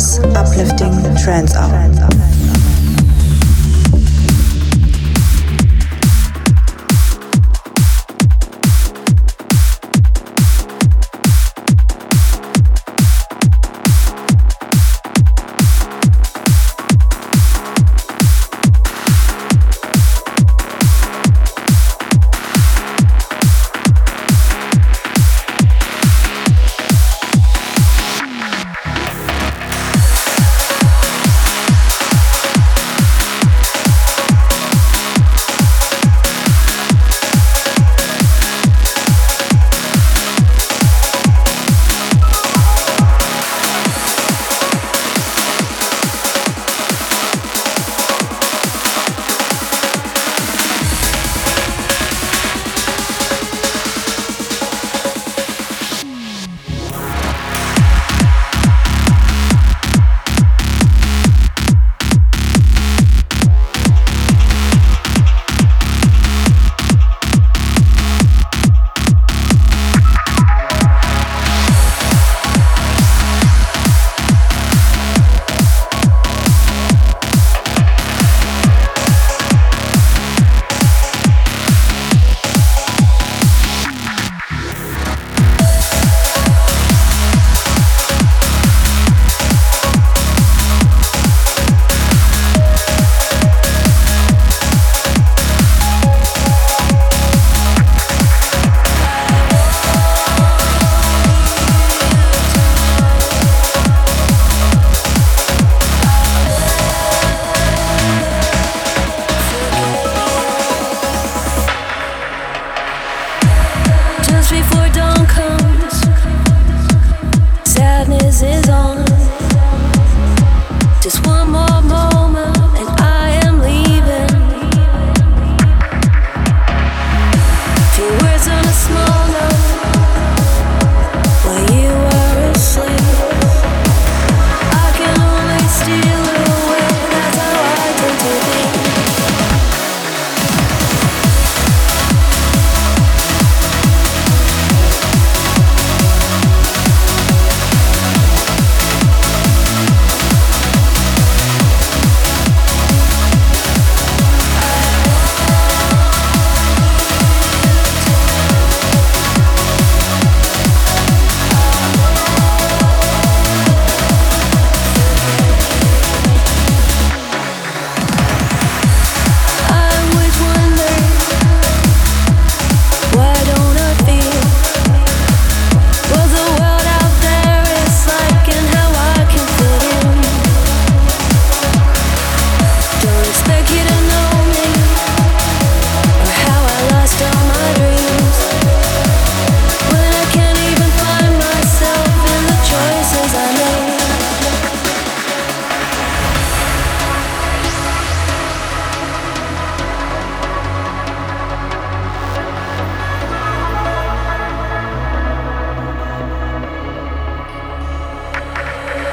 Kuno's uplifting trance hour.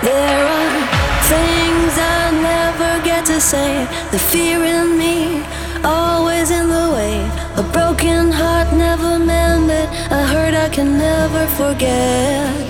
There are things I never get to say. The fear in me, always in the way. A broken heart never mended. A hurt I can never forget.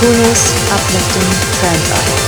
Coolest, uplifting trance hour.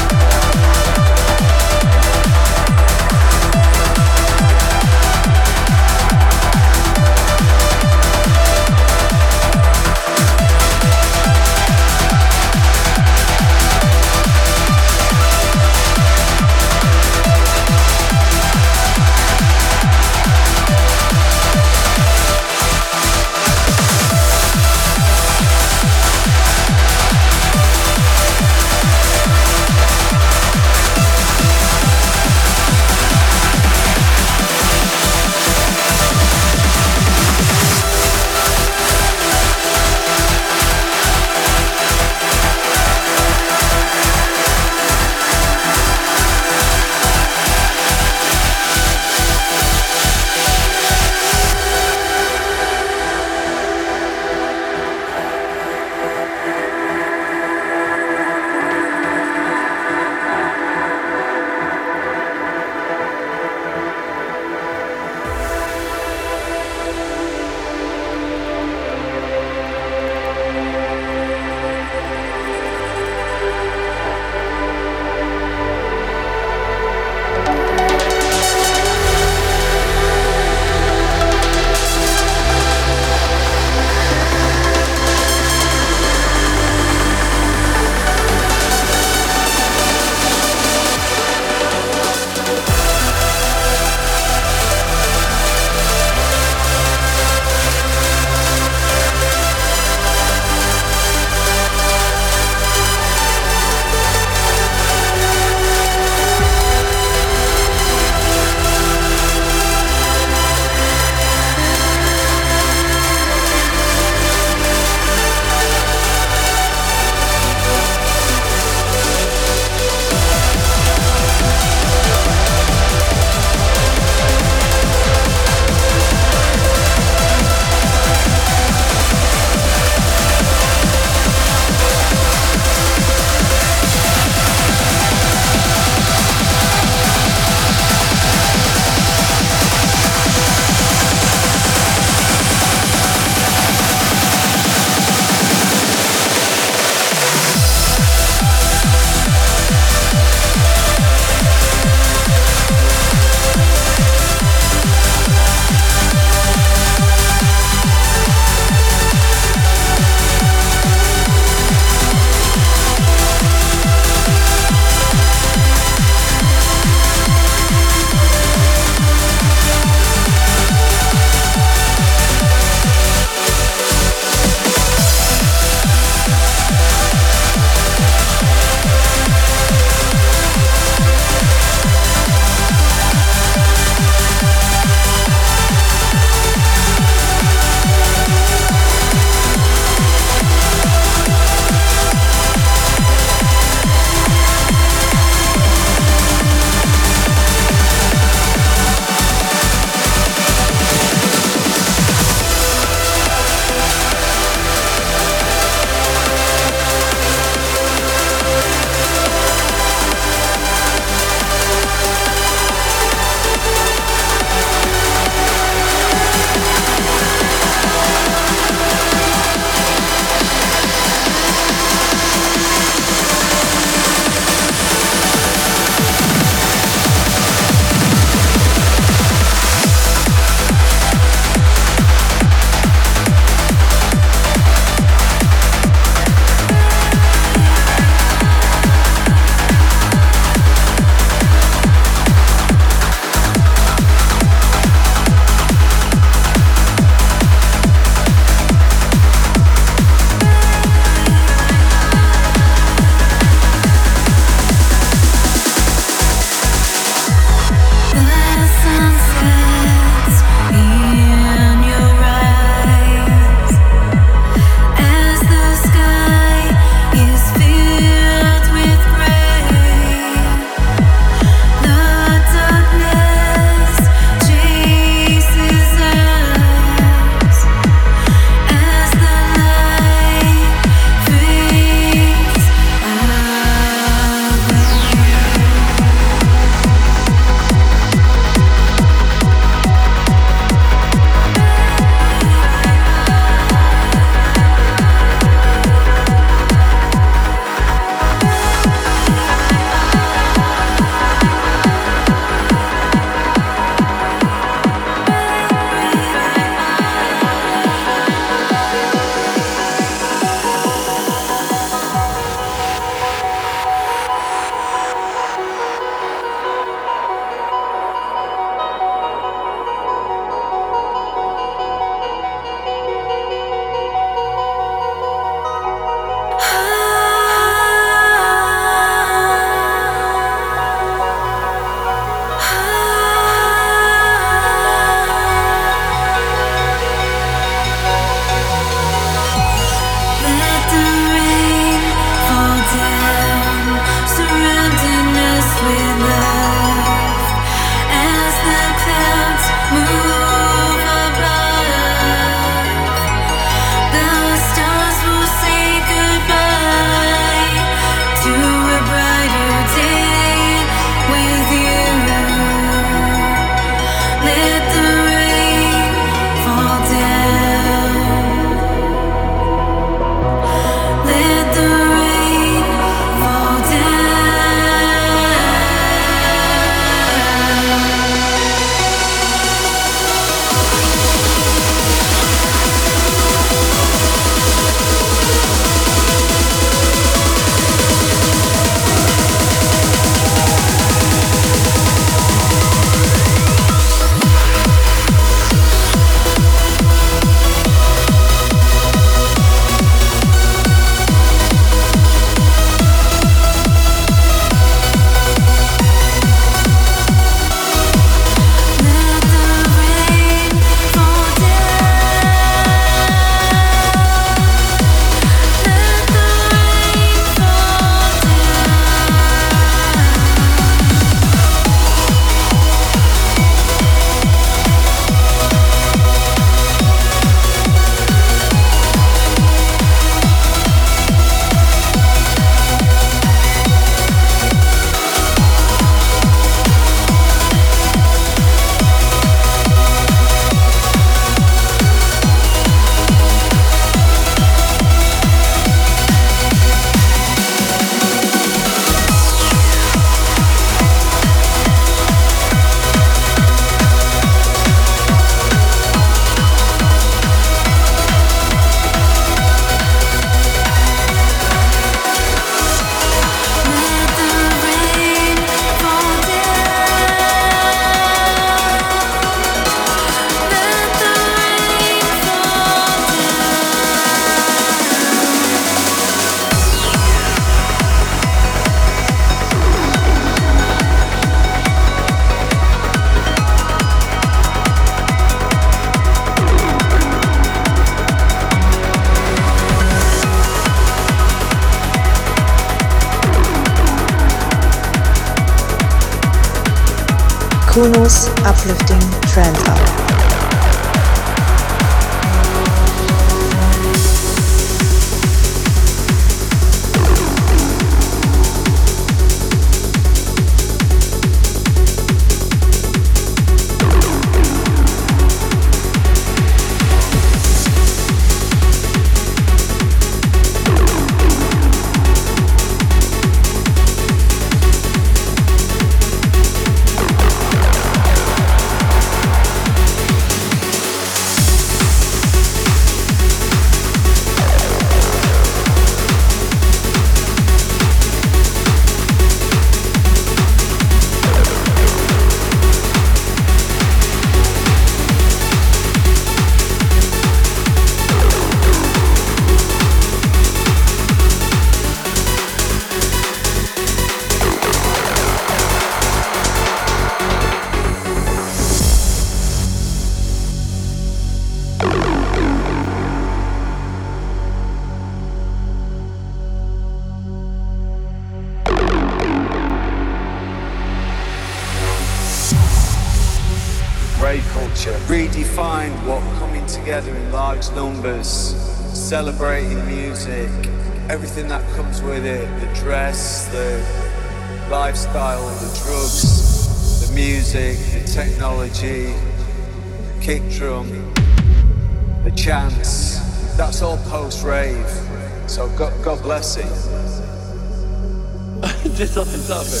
Of it.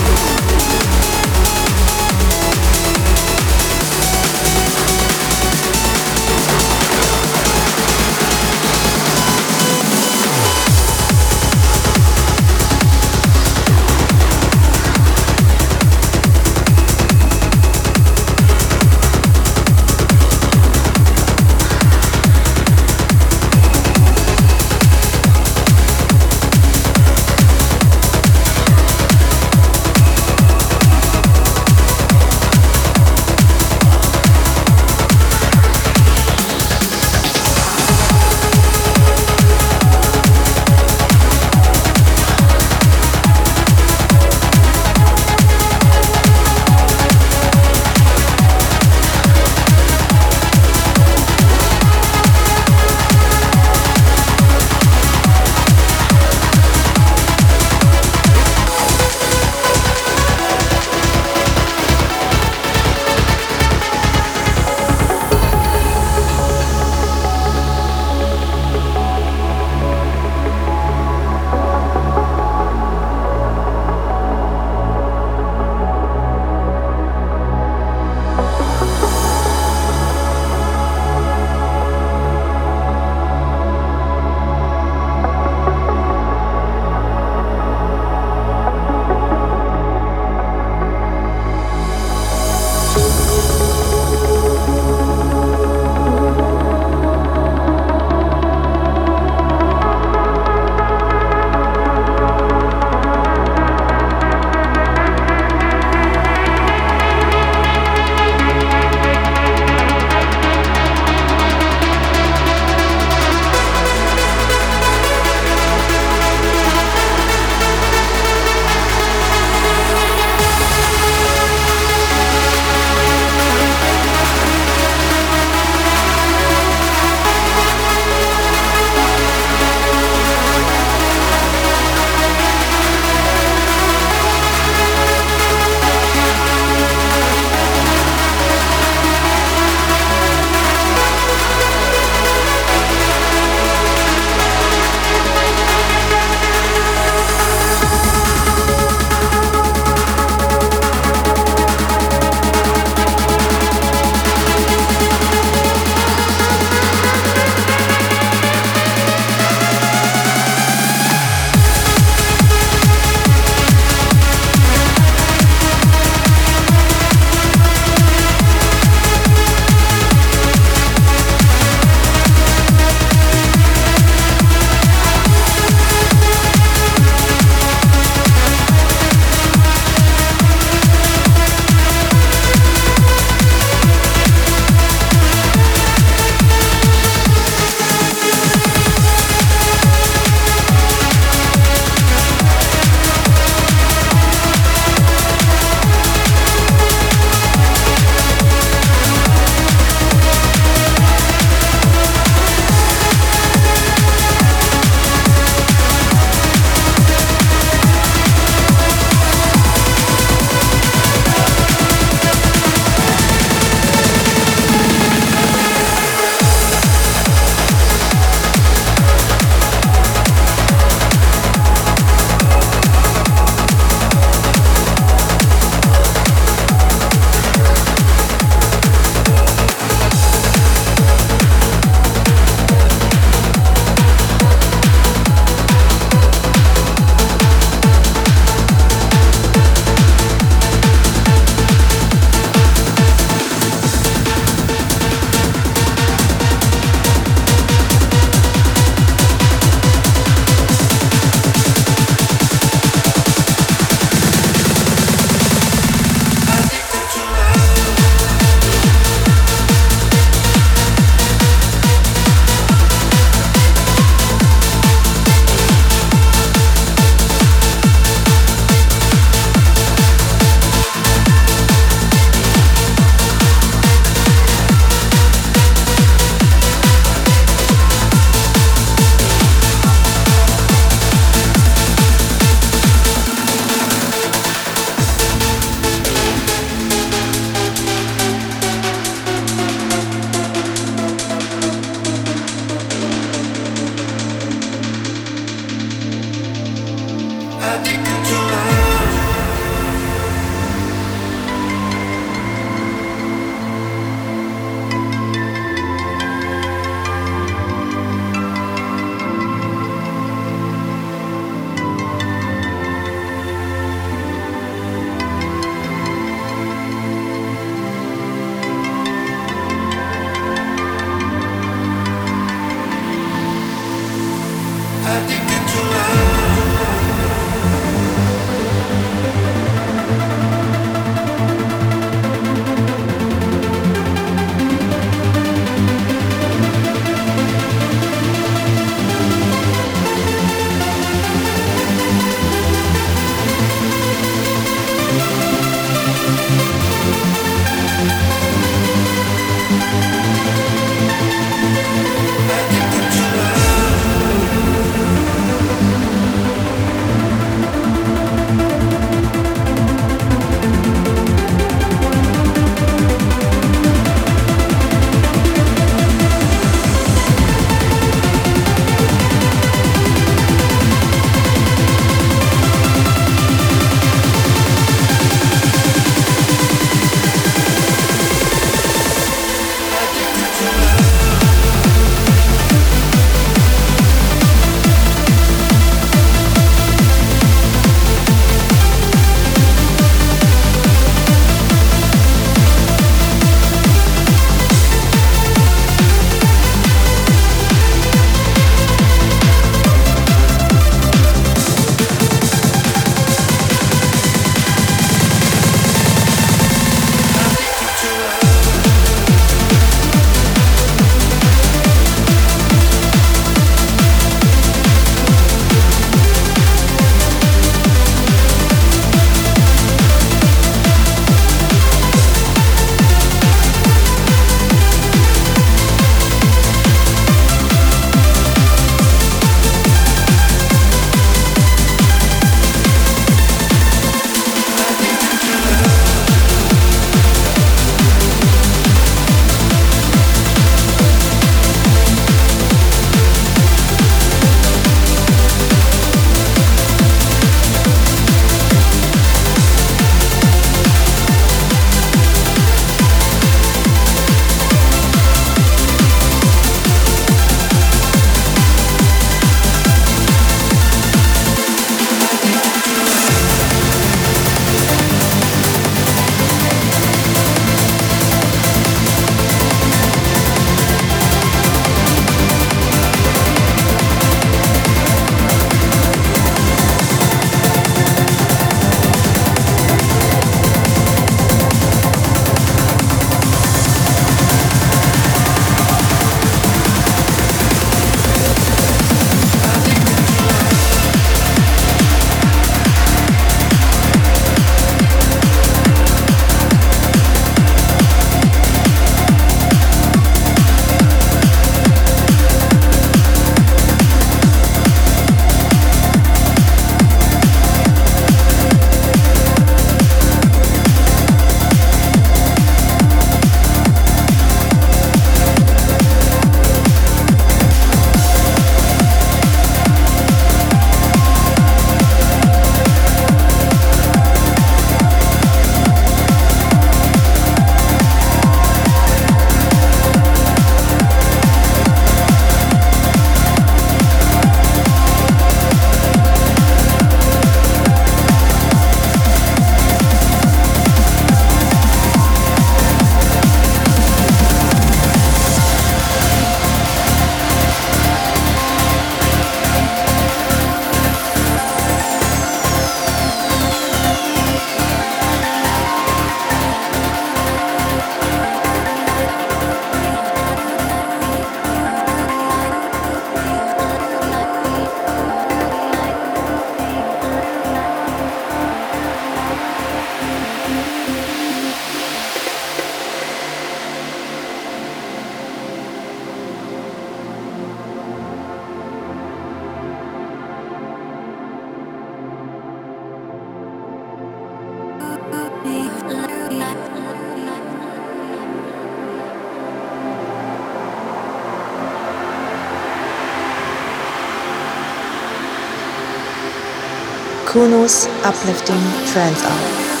Kuno's uplifting trance hour.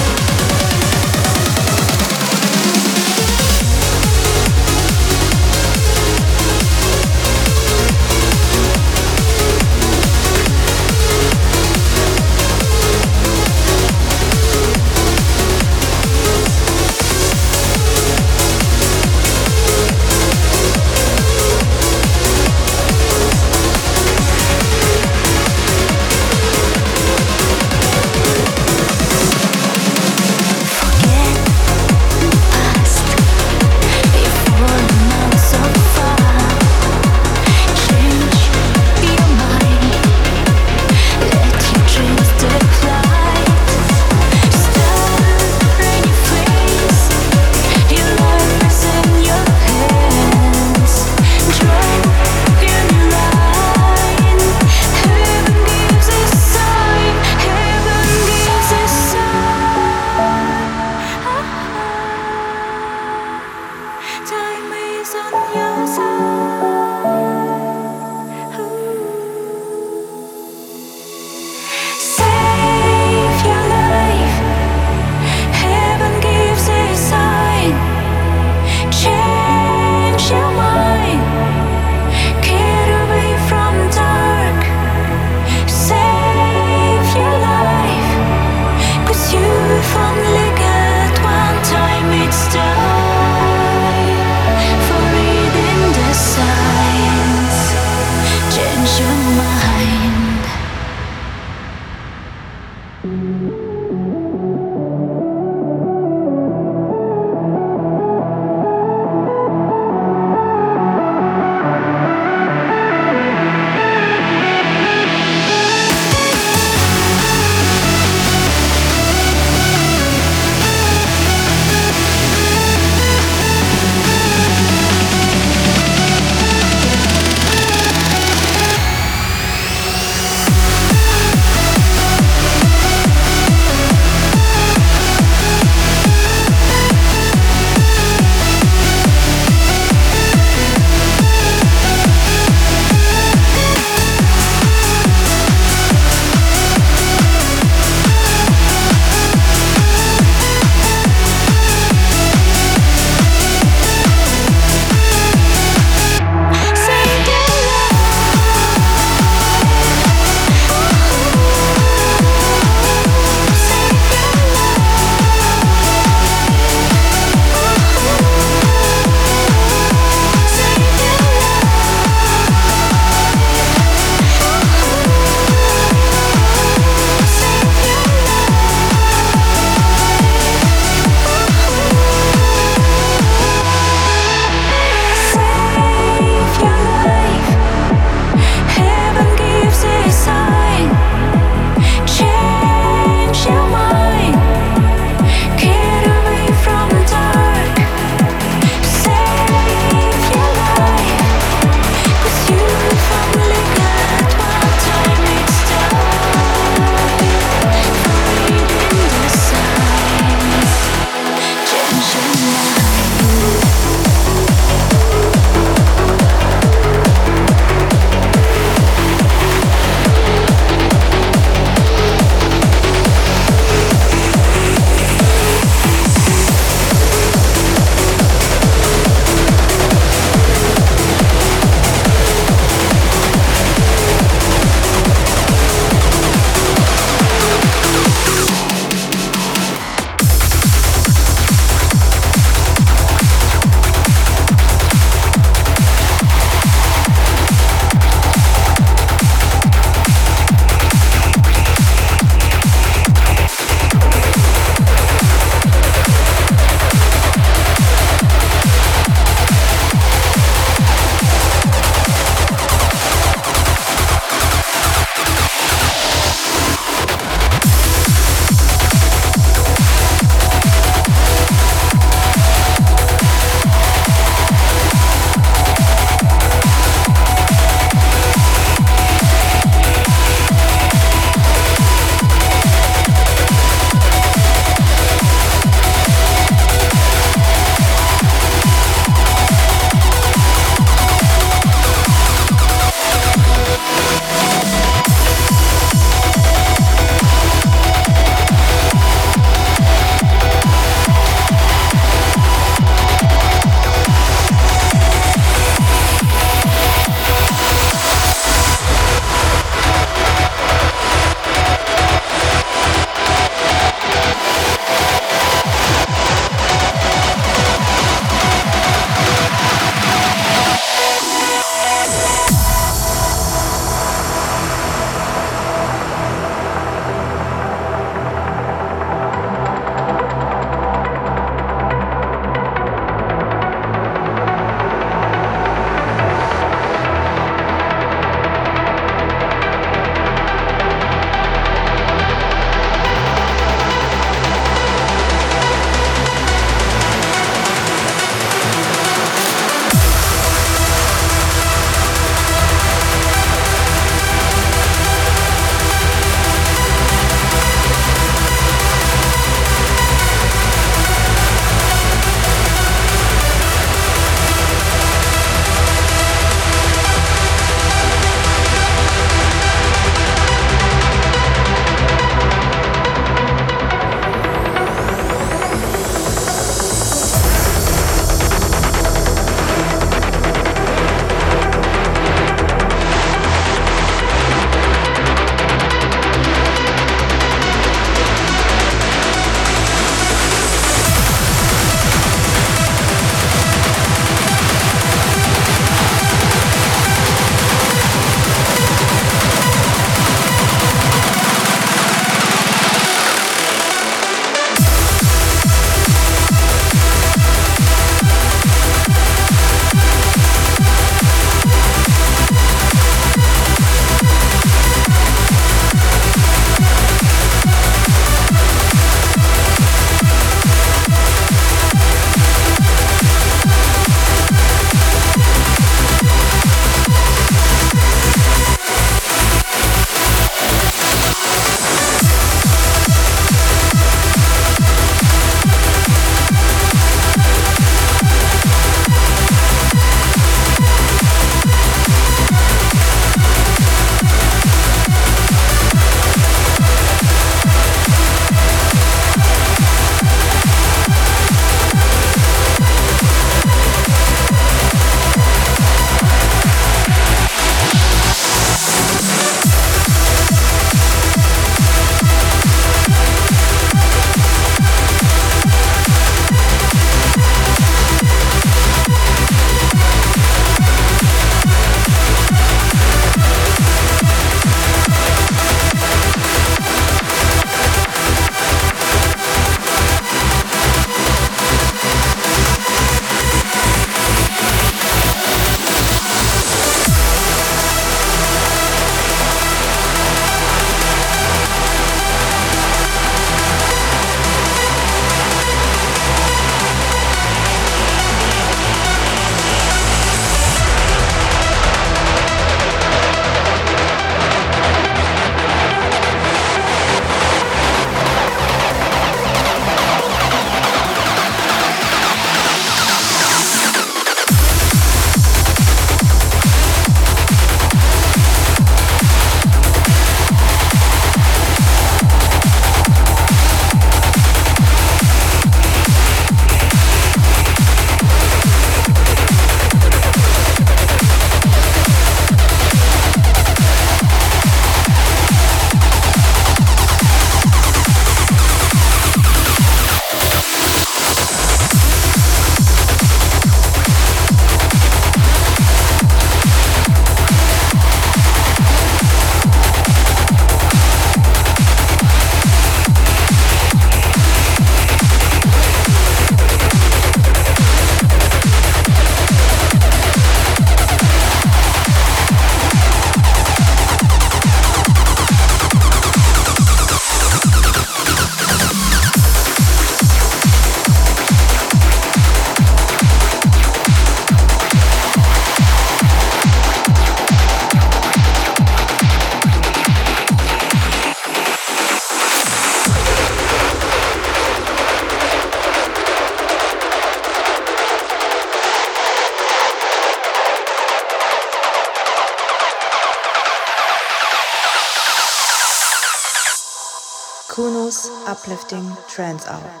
Trance Hour.